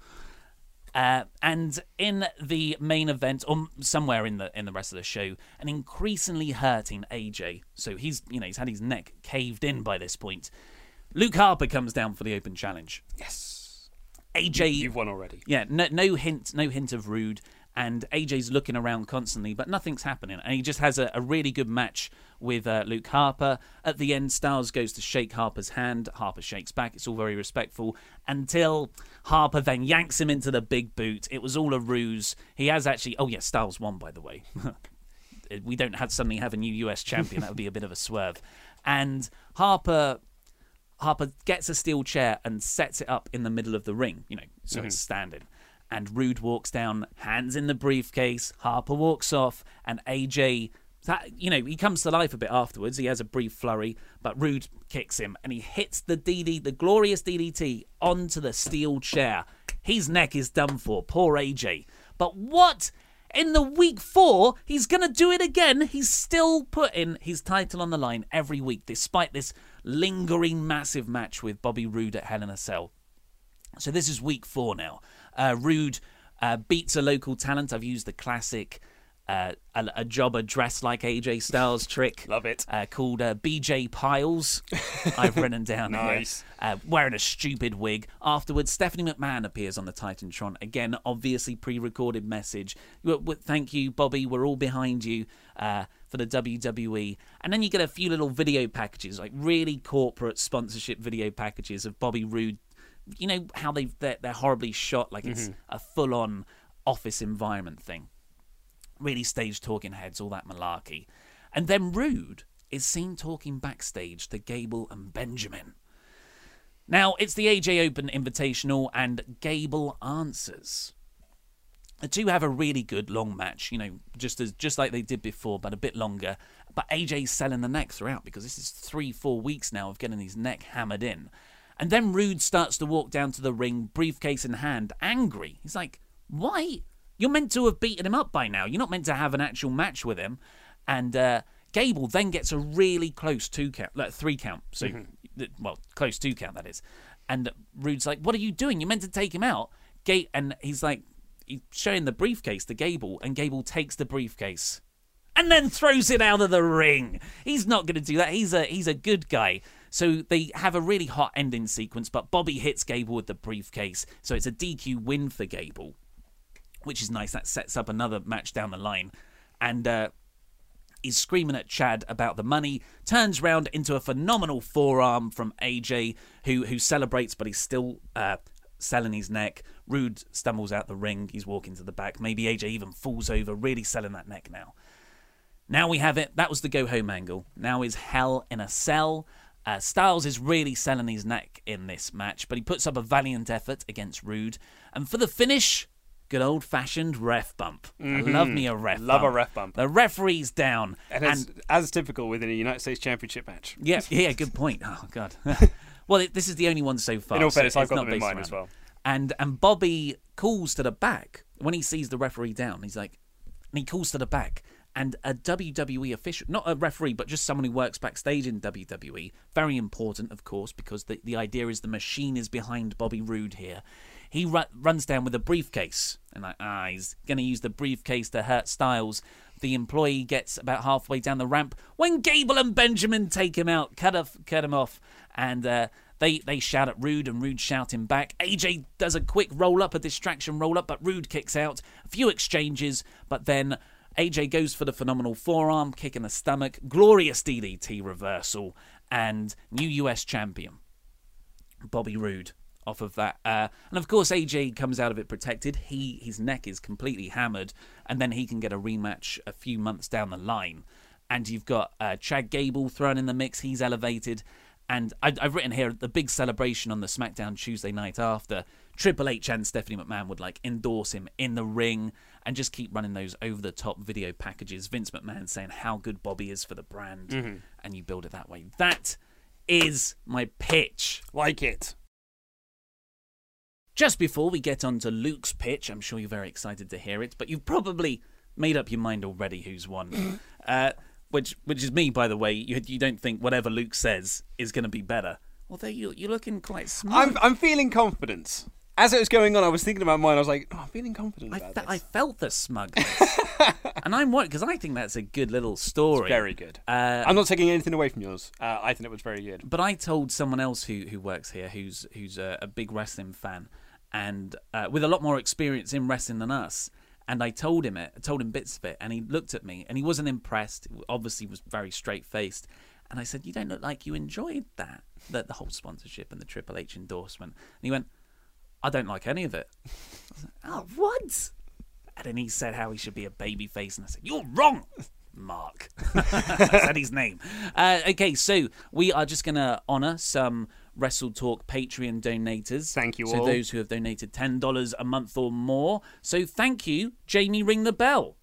Uh, and in the main event, or somewhere in the in the rest of the show, an increasingly hurting AJ. So he's you know he's had his neck caved in by this point. Luke Harper comes down for the open challenge. Yes. AJ, you've won already. Yeah, no, no hint, no hint of Roode and AJ's looking around constantly, but nothing's happening. And he just has a, a really good match with uh, Luke Harper. At the end, Styles goes to shake Harper's hand. Harper shakes back. It's all very respectful until Harper then yanks him into the big boot. It was all a ruse. He has actually. Oh, yeah, Styles won, by the way. we don't have suddenly have a new US champion. that would be a bit of a swerve. And Harper. Harper gets a steel chair and sets it up in the middle of the ring, you know, so mm-hmm. it's standing and Roode walks down, hands in the briefcase. Harper walks off, and AJ, that, you know, he comes to life a bit afterwards. He has a brief flurry, but Roode kicks him, and he hits the DD, the glorious DDT, onto the steel chair. His neck is done for. Poor AJ. But what? In the week four, he's going to do it again. He's still putting his title on the line every week, despite this lingering massive match with Bobby Roode at Hell in a Cell. So this is week four now. Uh, Roode uh, beats a local talent. I've used the classic uh, a, a, jobber dressed like AJ Styles trick. Love it. Uh, called uh, BJ Piles. I've written down nice. here. Uh, wearing a stupid wig. Afterwards, Stephanie McMahon appears on the Titantron. Again, obviously pre recorded message. Thank you, Bobby. We're all behind you uh, for the WWE. And then you get a few little video packages, like really corporate sponsorship video packages of Bobby Roode you know how they they're, they're horribly shot like it's mm-hmm. a full on office environment thing. Really stage talking heads, all that malarkey, and then Roode is seen talking backstage to Gable and Benjamin. Now it's the AJ Open Invitational, and Gable answers. The two have a really good long match, you know, just as just like they did before, but a bit longer. But AJ's selling the neck throughout because this is three, four weeks now of getting his neck hammered in. And then Roode starts to walk down to the ring, briefcase in hand, angry. He's like, Why? You're meant to have beaten him up by now. You're not meant to have an actual match with him. And uh, Gable then gets a really close two count, like three count. So, mm-hmm. well, close two count, that is. And Roode's like, What are you doing? You're meant to take him out. Gate, and he's like, he's showing the briefcase to Gable, and Gable takes the briefcase and then throws it out of the ring. He's not going to do that. He's a he's a good guy. So they have a really hot ending sequence, but Bobby hits Gable with the briefcase, so it's a DQ win for Gable, which is nice. That sets up another match down the line, and. Uh, He's screaming at Chad about the money, turns round into a phenomenal forearm from AJ, who who celebrates, but he's still uh, selling his neck. Roode stumbles out the ring. He's walking to the back. Maybe AJ even falls over, really selling that neck now. Now we have it. That was the go home angle. Now is Hell in a Cell. Uh, Styles is really selling his neck in this match, but he puts up a valiant effort against Roode. And for the finish, good old fashioned ref bump. Mm-hmm. I love me a ref love bump. a ref bump. The referee's down. And, and as, as, typical within a United States Championship match. Yeah, yeah, good point. Oh, God. well, it, this is the only one so far. In all fairness, so I've got them in mind as well. And, and Bobby calls to the back when he sees the referee down. He's like, and he calls to the back and a WWE official, not a referee, but just someone who works backstage in WWE. Very important, of course, because the, the idea is the machine is behind Bobby Roode here. He ru- runs down with a briefcase, and like, ah, he's going to use the briefcase to hurt Styles. The employee gets about halfway down the ramp when Gable and Benjamin take him out, cut, off, cut him off, and uh, they, they shout at Roode, and Roode shouting back. AJ does a quick roll up, a distraction roll up, but Roode kicks out. A few exchanges, but then AJ goes for the phenomenal forearm, kick in the stomach, glorious DDT reversal, and new US champion, Bobby Roode. off of that. Uh, and of course, AJ comes out of it protected. He his neck is completely hammered, and then he can get a rematch a few months down the line. And you've got uh, Chad Gable thrown in the mix. He's elevated. And I, I've written here the big celebration on the SmackDown Tuesday night after Triple H and Stephanie McMahon would like endorse him in the ring and just keep running those over the top video packages. Vince McMahon saying how good Bobby is for the brand, Mm-hmm. and you build it that way. That is my pitch. Like it. Just before we get on to Luke's pitch, I'm sure you're very excited to hear it, but you've probably made up your mind already who's won. uh, which, which is me, by the way. You, you don't think whatever Luke says is going to be better. Although you, you're looking quite smart. I'm, I'm feeling confidence. As it was going on, I was thinking about mine. I was like, oh, I'm feeling confident I, about fe- this. I felt the smugness. and I'm worried because I think that's a good little story. Very good. Uh, I'm not taking anything away from yours. Uh, I think it was very good. But I told someone else who who works here, who's who's a, a big wrestling fan, and uh, with a lot more experience in wrestling than us. And I told him it, I told him bits of it, and he looked at me, and he wasn't impressed. Obviously, was very straight faced. And I said, "You don't look like you enjoyed that, the, the whole sponsorship and the Triple H endorsement." And he went, "I don't like any of it." Like, "Oh, what?" And then he said how he should be a baby face, and I said, "You're wrong." Mark. I said his name. Uh, okay, so we are just going to honour some Wrestle Talk Patreon donators. Thank you so all. those who have donated $10 a month or more. So thank you, Jamie Ring the Bell.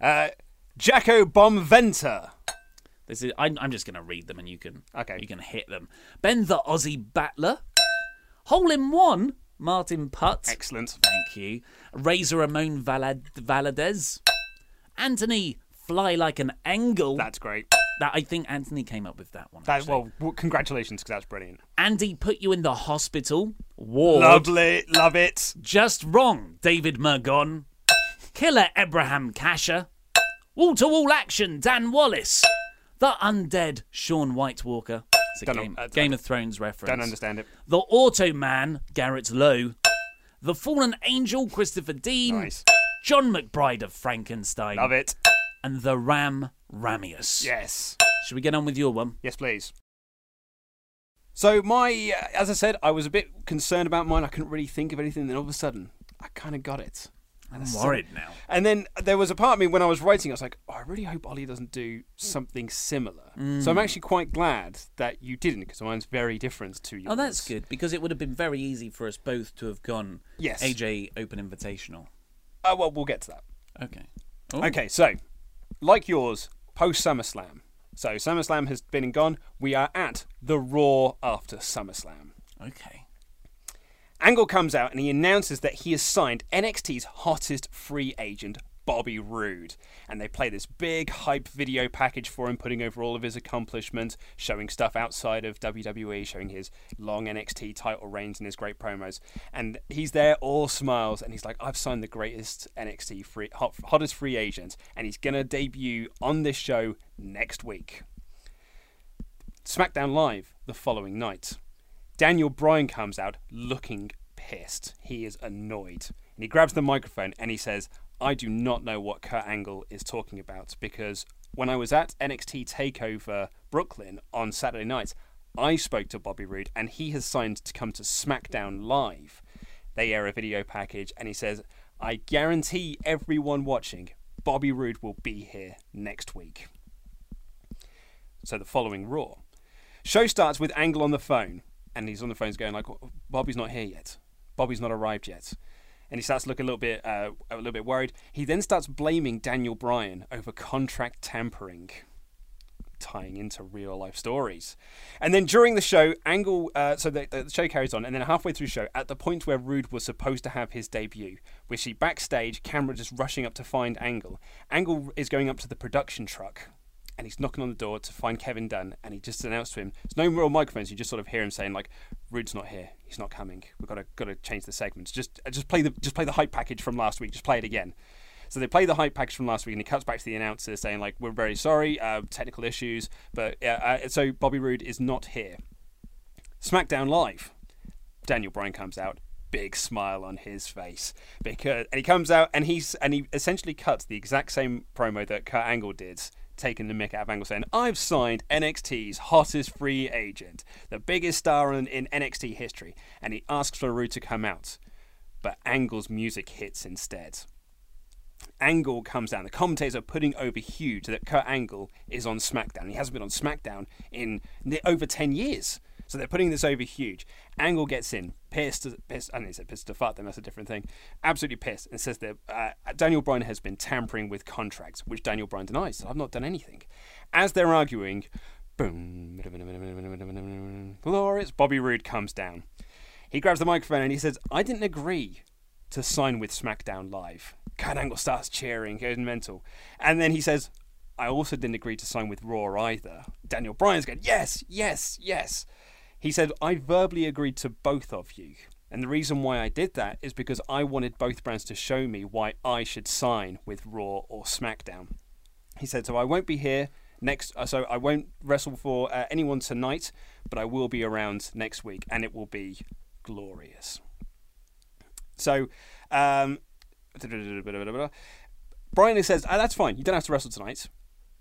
Uh, Jacko Bomventer. This is I'm, I'm just going to read them and you can Okay. you can hit them. Ben the Aussie Battler. Hole in one, Martin Putt. Excellent. Thank you. Razor Ramon Valad- Valadez. Anthony Fly Like an Angle. That's great. That I think Anthony came up with that one. That, actually. well, well, congratulations, because that's brilliant. Andy put you in the hospital. Ward. Lovely. Love it. Just wrong, David Mergon. Killer Abraham Kasher. Wall to wall action, Dan Wallace. The undead Sean White Walker. It's a Don't know- Game, uh, Game of Thrones reference. Don't understand it. The Auto Man, Garrett Lowe. The Fallen Angel, Christopher Dean. Nice. John McBride of Frankenstein. Love it. And the Ram Ramius. Yes. Should we get on with your one? Yes, please. So my, uh, as I said, I was a bit concerned about mine. I couldn't really think of anything. Then all of a sudden, I kind of got it. I'm worried now. And then there was a part of me when I was writing, I was like, oh, I really hope Ollie doesn't do something similar. So Mm. I'm actually quite glad that you didn't, because mine's very different to yours. Oh, that's good because it would have been very easy for us both to have gone Yes. AJ Open Invitational. Oh, well, we'll get to that. Okay. Oh. Okay, so like yours, post SummerSlam. So SummerSlam has been and gone. We are at the Raw after SummerSlam. Okay. Angle comes out and he announces that he has signed NXT's hottest free agent, Bobby Roode. And they play this big hype video package for him, putting over all of his accomplishments, showing stuff outside of WWE, showing his long NXT title reigns and his great promos. And he's there, all smiles, and he's like, I've signed the greatest NXT free, hot, hottest free agent, and he's going to debut on this show next week. SmackDown Live the following night. Daniel Bryan comes out looking pissed. He is annoyed. And he grabs the microphone and he says, I do not know what Kurt Angle is talking about because when I was at NXT TakeOver Brooklyn on Saturday night, I spoke to Bobby Roode and he has signed to come to SmackDown Live. They air a video package and he says, I guarantee everyone watching, Bobby Roode will be here next week. So the following Raw. Show starts with Angle on the phone, and he's on the phone going like, "Bobby's not here yet. Bobby's not arrived yet." And he starts looking a little bit, uh, a little bit worried. He then starts blaming Daniel Bryan over contract tampering, tying into real life stories. And then during the show, Angle, uh, so the, the show carries on, and then halfway through the show, at the point where Roode was supposed to have his debut, we see backstage, camera just rushing up to find Angle. Angle is going up to the production truck and he's knocking on the door to find Kevin Dunn, and he just announced to him, "There's no real microphones. You just sort of hear him saying like, Roode's not here. He's not coming. We've got to got to change the segments. Just just play the just play the hype package from last week. Just play it again." So they play the hype package from last week, and he cuts back to the announcer saying like, "We're very sorry, uh, technical issues, but uh, uh, so Bobby Roode is not here." SmackDown Live. Daniel Bryan comes out, big smile on his face because, and he comes out and he's and he essentially cuts the exact same promo that Kurt Angle did taking the mick out of Angle, saying, I've signed NXT's hottest free agent, the biggest star in, in NXT history. And he asks for Roode to come out. But Angle's music hits instead. Angle comes down. The commentators are putting over huge that Kurt Angle is on SmackDown. He hasn't been on SmackDown in over 10 years. So they're putting this over huge. Angle gets in, pissed, pissed I didn't say pissed to fuck them, that's a different thing. Absolutely pissed, and says that uh, Daniel Bryan has been tampering with contracts, which Daniel Bryan denies. So I've not done anything. As they're arguing, boom, glorious, Bobby Roode comes down. He grabs the microphone and he says, I didn't agree to sign with SmackDown Live. Kurt Angle starts cheering, goes mental. And then he says, I also didn't agree to sign with Raw either. Daniel Bryan's going, yes, yes, yes. He said, I verbally agreed to both of you. And the reason why I did that is because I wanted both brands to show me why I should sign with Raw or SmackDown. He said, so I won't be here next, uh, so I won't wrestle for uh, anyone tonight, but I will be around next week, and it will be glorious. So, um, Bryan says, oh, that's fine. You don't have to wrestle tonight.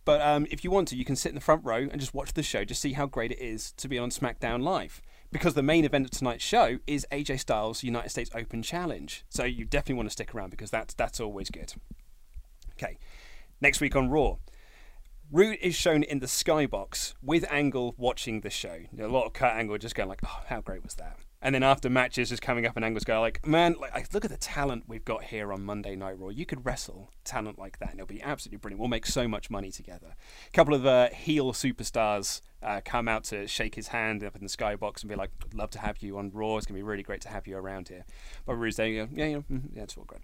But um, if you want to, you can sit in the front row and just watch the show, just see how great it is to be on SmackDown Live. Because the main event of tonight's show is AJ Styles' United States Open Challenge. So you definitely want to stick around because that's, that's always good. Okay, next week on Raw. Roode is shown in the skybox with Angle watching the show. A lot of Kurt Angle just going like, "Oh, how great was that?" And then after matches, is coming up and Angle's going like, man, like, look at the talent we've got here on Monday Night Raw. You could wrestle talent like that, and it'll be absolutely brilliant. We'll make so much money together. A couple of uh, heel superstars uh, come out to shake his hand up in the skybox and be like, love to have you on Raw. It's gonna be really great to have you around here. But Roode's there, you go, yeah, mm-hmm, yeah, it's all good.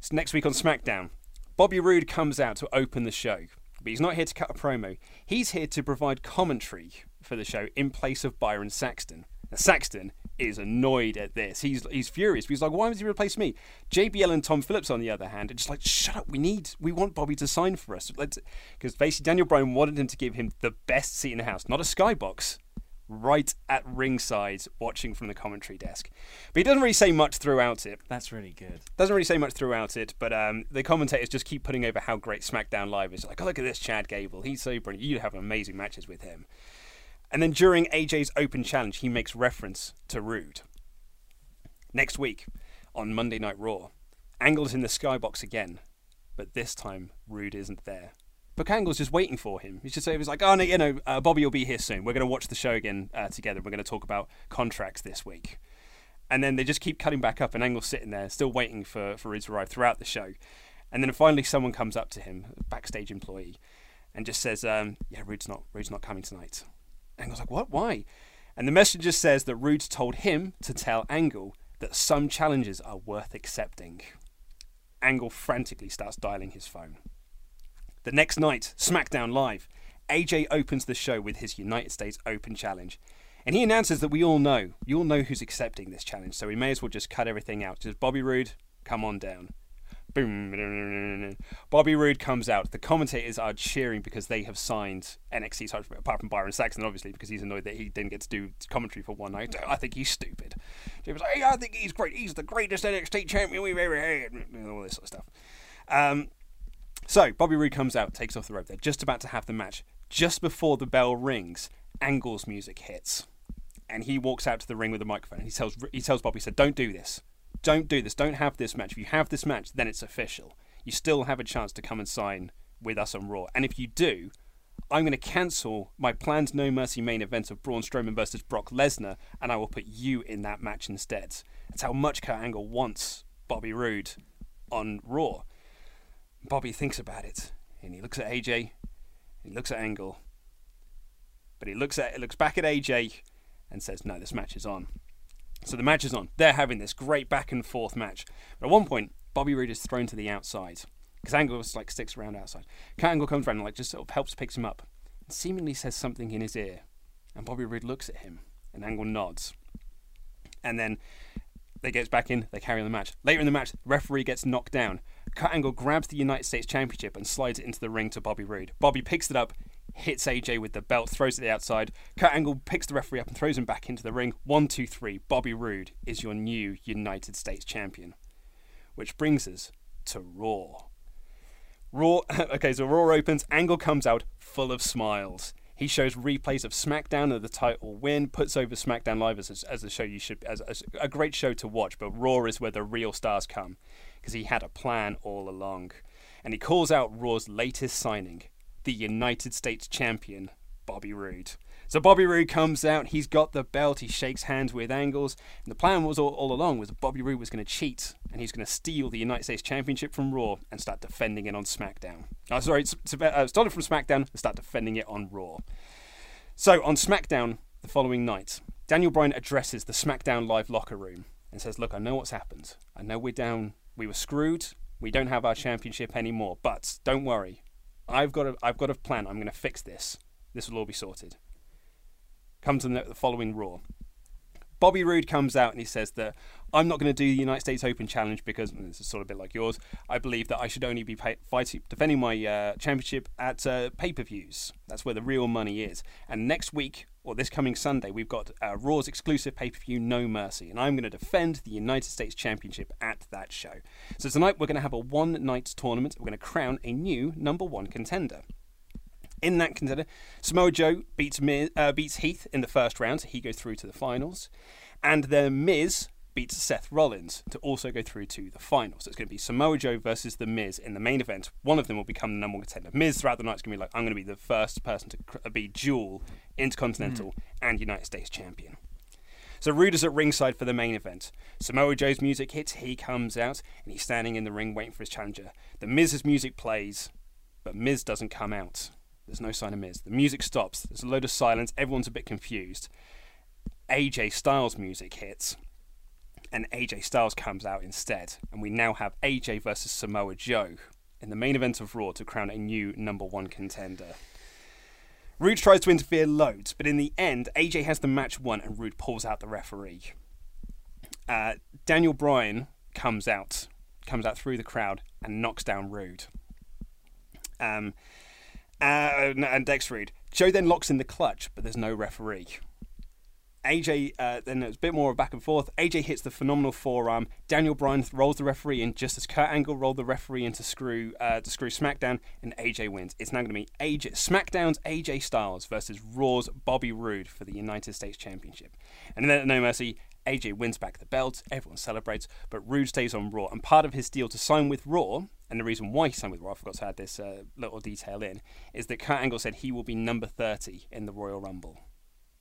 So next week on SmackDown, Bobby Roode comes out to open the show. But he's not here to cut a promo. He's here to provide commentary for the show in place of Byron Saxton. Now, Saxton is annoyed at this. He's he's furious. He's like, why has he replaced me? JBL and Tom Phillips, on the other hand, are just like, shut up. We need, we want Bobby to sign for us. Because basically, Daniel Bryan wanted him to give him the best seat in the house, not a skybox, right at ringside, watching from the commentary desk. But he doesn't really say much throughout it. That's really good. Doesn't really say much throughout it, but um, the commentators just keep putting over how great SmackDown Live is. Like, oh, look at this Chad Gable. He's so brilliant. You have amazing matches with him. And then during AJ's open challenge, he makes reference to Roode. Next week, on Monday Night Raw, Angle's in the skybox again, but this time Roode isn't there. But Angle's just waiting for him. He's just saying, like, oh, no, you know, uh, Bobby will be here soon. We're going to watch the show again uh, together. We're going to talk about contracts this week. And then they just keep cutting back up, and Angle's sitting there, still waiting for, for Roode to arrive throughout the show. And then finally, someone comes up to him, a backstage employee, and just says, um, "Yeah, Roode's not, Roode's not coming tonight." Angle's like, what? Why? And the messenger says that Roode told him to tell Angle that some challenges are worth accepting. Angle frantically starts dialing his phone. The next night, SmackDown Live, AJ opens the show with his United States Open Challenge. And he announces that we all know, you all know who's accepting this challenge, so we may as well just cut everything out. Just Bobby Roode, come on down. Boom. Bobby Roode comes out. The commentators are cheering because they have signed NXT, apart from Byron Saxton, obviously, because he's annoyed that he didn't get to do commentary for one night. I think he's stupid. He was like, hey, I think he's great. He's the greatest NXT champion we've ever had. And all this sort of stuff. Um, so, Bobby Roode comes out, takes off the rope. They're just about to have the match. Just before the bell rings, Angle's music hits. And he walks out to the ring with a microphone. And he tells, he tells Bobby, he said, don't do this don't do this. Don't have this match. If you have this match, then it's official. You still have a chance to come and sign with us on Raw. And if you do, I'm going to cancel my planned No Mercy main event of Braun Strowman versus Brock Lesnar, and I will put you in that match instead. That's how much Kurt Angle wants Bobby Roode on Raw. Bobby thinks about it, and he looks at AJ, he looks at Angle, but he looks at looks back at AJ and says, "No, this match is on." So the match is on. They're having this great back and forth match. But at one point, Bobby Roode is thrown to the outside because Angle was like sticks around outside. Kurt Angle comes around and like just sort of helps picks him up, and seemingly says something in his ear, and Bobby Roode looks at him, and Angle nods, and then they get back in. They carry on the match. Later in the match, referee gets knocked down. Kurt Angle grabs the United States Championship and slides it into the ring to Bobby Roode. Bobby picks it up, hits AJ with the belt, throws it to the outside. Kurt Angle picks the referee up and throws him back into the ring. One, two, three. Bobby Roode is your new United States champion. Which brings us to Raw. Raw. Okay, so Raw opens. Angle comes out full of smiles. He shows replays of SmackDown of the title win, puts over SmackDown Live as, as a show you should as, as a great show to watch. But Raw is where the real stars come because he had a plan all along, and he calls out Raw's latest signing, the United States Champion Bobby Roode. So Bobby Roode comes out, he's got the belt, he shakes hands with Angles, and the plan was all, all along was Bobby Roode was going to cheat and he's going to steal the United States Championship from Raw and start defending it on SmackDown. Oh, sorry, uh, from SmackDown and start defending it on Raw. So on SmackDown the following night, Daniel Bryan addresses the SmackDown Live locker room and says, "Look, I know what's happened. I know we're down. We were screwed. We don't have our championship anymore. But don't worry, I've got a I've got a plan. I'm going to fix this. This will all be sorted." Comes to the following Raw. Bobby Roode comes out and he says that I'm not going to do the United States Open Challenge because this is sort of a bit like yours. I believe that I should only be pay- fighting, defending my uh, championship at uh, pay-per-views. That's where the real money is. And next week or this coming Sunday, we've got uh, Raw's exclusive pay-per-view, No Mercy, and I'm going to defend the United States Championship at that show. So tonight we're going to have a one-night tournament. We're going to crown a new number one contender. In that contender, Samoa Joe beats Miz, uh, beats Heath in the first round, so he goes through to the finals, and then Miz beats Seth Rollins to also go through to the finals. So it's going to be Samoa Joe versus The Miz in the main event. One of them will become the number one contender. Miz throughout the night is going to be like, I'm going to be the first person to be dual Intercontinental mm. and United States champion. So Roode is at ringside for the main event. Samoa Joe's music hits, he comes out, and he's standing in the ring waiting for his challenger. The Miz's music plays, but Miz doesn't come out. There's no sign of Miz. The music stops. There's a load of silence. Everyone's a bit confused. AJ Styles' music hits, and AJ Styles comes out instead. And we now have AJ versus Samoa Joe in the main event of Raw to crown a new number one contender. Roode tries to interfere loads, but in the end, AJ has the match won and Roode pulls out the referee. Uh, Daniel Bryan comes out, comes out through the crowd and knocks down Roode. Um, uh, and decks Roode. Joe then locks in the clutch, but there's no referee. AJ, uh, then there's a bit more of back and forth. AJ hits the phenomenal forearm. Daniel Bryan rolls the referee in just as Kurt Angle rolled the referee in to screw, uh, to screw SmackDown, and AJ wins. It's now going to be AJ, SmackDown's AJ Styles versus Raw's Bobby Roode for the United States Championship. And then at No Mercy, AJ wins back the belt, everyone celebrates, but Roode stays on Raw. And part of his deal to sign with Raw, and the reason why he signed with Raw, I forgot to add this uh, little detail in, is that Kurt Angle said he will be number 30 in the Royal Rumble.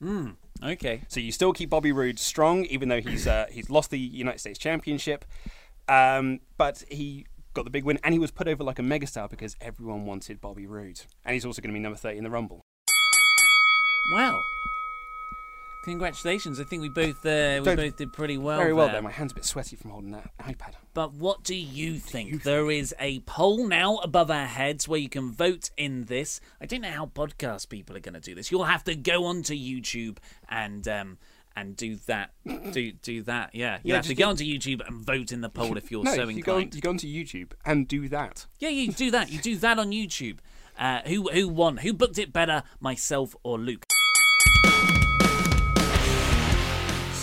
Hmm. okay. So you still keep Bobby Roode strong, even though he's uh, he's lost the United States Championship, um, but he got the big win, and he was put over like a megastar because everyone wanted Bobby Roode, and he's also going to be number 30 in the Rumble. Wow. Congratulations! I think we both uh, we both did pretty well. Very well, there. there. My hand's a bit sweaty from holding that iPad. But what do you think? There is a poll now above our heads where you can vote in this. I don't know how podcast people are going to do this. You'll have to go onto YouTube and um, and do that. do do that. Yeah, you yeah, have to go onto YouTube and vote in the poll if you're no, so you inclined. Go, you go onto YouTube and do that. Yeah, you do that. You do that on YouTube. Uh, who who won? Who booked it better, myself or Luke?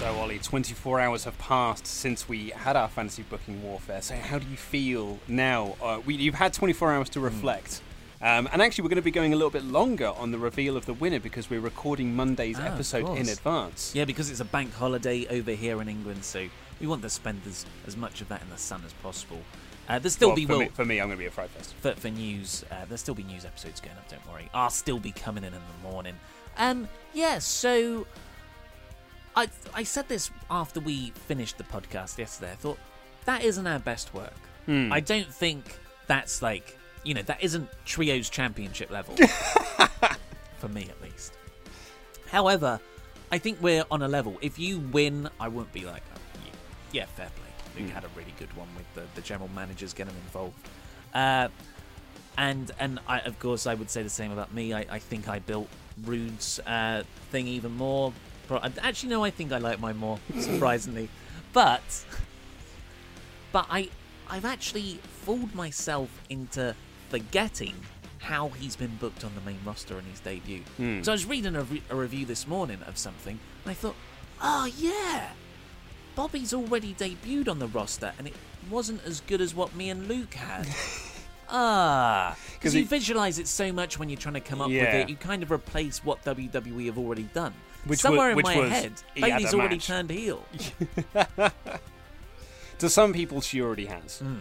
So, Ollie, 24 hours have passed since we had our fantasy booking warfare. So, how do you feel now? Uh, we, you've had 24 hours to hmm. reflect. Mm. Um, and actually, we're going to be going a little bit longer on the reveal of the winner because we're recording Monday's ah, episode in advance. Yeah, because it's a bank holiday over here in England, so we want to spend as, as much of that in the sun as possible. Uh, there'll still well, be for will me, for me, I'm going to be a Fright Fest. For, for news, uh, there'll still be news episodes going up. Don't worry. I'll still be coming in in the morning. Um, yeah. So I I said this after we finished the podcast yesterday. I thought that isn't our best work. Hmm. I don't think that's like you know that isn't trios championship level for me at least. However, I think we're on a level. If you win, I won't be like, oh, yeah, fair play. Luke mm. had a really good one with the, the general managers getting involved. Uh, and and I, of course, I would say the same about me. I, I think I built Roode's uh, thing even more. Actually, no, I think I like mine more, surprisingly. but, but I, I've actually fooled myself into forgetting how he's been booked on the main roster in his debut. Mm. So I was reading a, re- a review this morning of something, and I thought, oh yeah, Bobby's already debuted on the roster, and it wasn't as good as what me and Luke had. Ah, because you it- visualize it so much when you're trying to come up with it, you kind of replace what WWE have already done. Which Somewhere wa- in which my was head, he had Bayley's a already match. turned heel. To some people, she already has. Mm.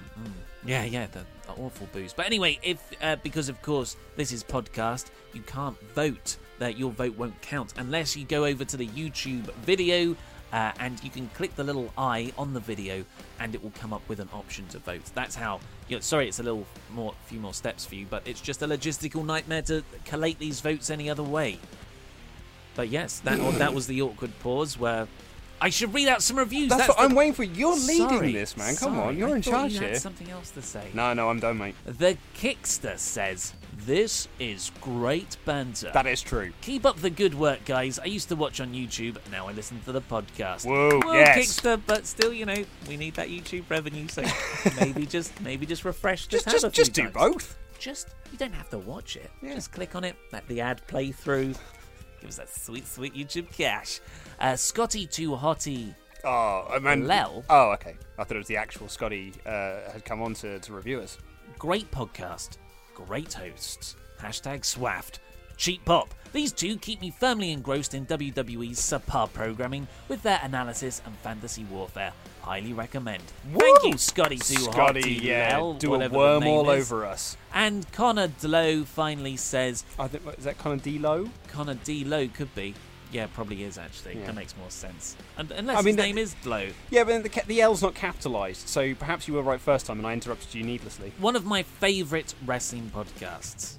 Yeah, yeah, the, the awful booze. But anyway, if uh, because of course this is podcast, you can't vote. That your vote won't count unless you go over to the YouTube video. Uh, and you can click the little eye on the video, and it will come up with an option to vote. That's how. You know, sorry, it's a little more, few more steps for you, but it's just a logistical nightmare to collate these votes any other way. But yes, that that was the awkward pause where I should read out some reviews. That's, what the- I'm waiting for. You're leading Sorry, this, man. Come sorry, on, you're I in charge you here. something else to say. No, no, I'm done, mate. The Kickster says, This is great banter. That is true. Keep up the good work, guys. I used to watch on YouTube, now I listen to the podcast. Whoa, Whoa, yes. Kickster, but still, you know, we need that YouTube revenue, so maybe just maybe just refresh Just, just, a few just do both. Just you don't have to watch it. Just click on it, let the ad play through. Give us that sweet, sweet YouTube cash. Uh, Scotty Too Hottie Oh, I mean, Lel? Oh, okay. I thought it was the actual Scotty uh, had come on to, to review us. Great podcast. Great hosts. Hashtag SWAFT. Cheap pop. These two keep me firmly engrossed in WWE's subpar programming with their analysis and fantasy warfare. Highly recommend. Thank you, Scotty Too Scotty, Hotty yeah, do a worm all is. over us. And Connor Dlow finally says, I think is that Connor D Low? Connor D Low could be. Yeah, probably is actually. Yeah. That makes more sense. And unless I mean, his the- name is Dlow. Yeah, but the, the L's not capitalised, so perhaps you were right first time, and I interrupted you needlessly. One of my favourite wrestling podcasts.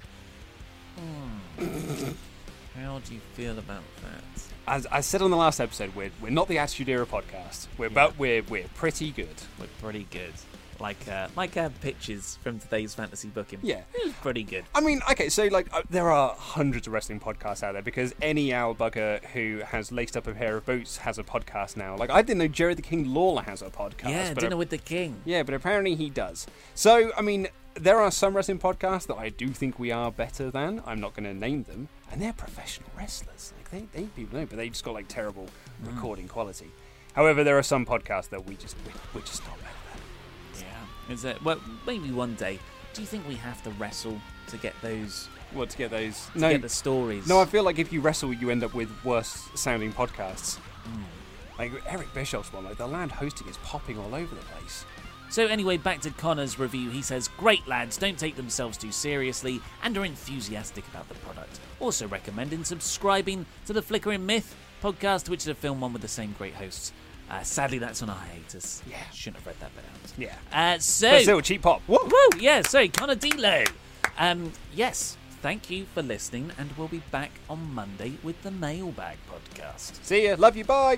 How do you feel about that? As I said on the last episode, we're, we're not the Attitude Era podcast. We're about we're we're pretty good. We're pretty good. Like uh, like our pitches from today's fantasy booking. Yeah. it was pretty good. I mean, okay, so like uh, there are hundreds of wrestling podcasts out there because any owl bugger who has laced up a pair of boots has a podcast now. Like I didn't know Jerry the King Lawler has a podcast. yeah, dinner with the king. Yeah, but apparently he does. So, I mean, there are some wrestling podcasts that I do think we are better than. I'm not going to name them, and they're professional wrestlers. Like they, they people know, but they just got like terrible Mm. recording quality. However, there are some podcasts that we just we, we're just not better than. Yeah, is it? Well, maybe one day. Do you think we have to wrestle to get those? What to get those? To no, get the stories. no. I feel like if you wrestle, you end up with worse sounding podcasts. Hmm. Like Eric Bischoff's one, like the land hosting is popping all over the place. So anyway, back to Connor's review. He says, "Great lads, don't take themselves too seriously and are enthusiastic about the product. Also recommending subscribing to the Flickering Myth podcast, which is a film one with the same great hosts. Uh, sadly, that's on a hiatus. Yeah. shouldn't have read that bit out. Yeah. Uh, so But still, cheap pop. Woo! Woo! Yeah, sorry, Connor D'Lo. Um, yes, thank you for listening, and we'll be back on Monday with the Mailbag podcast. See ya. Love you. Bye.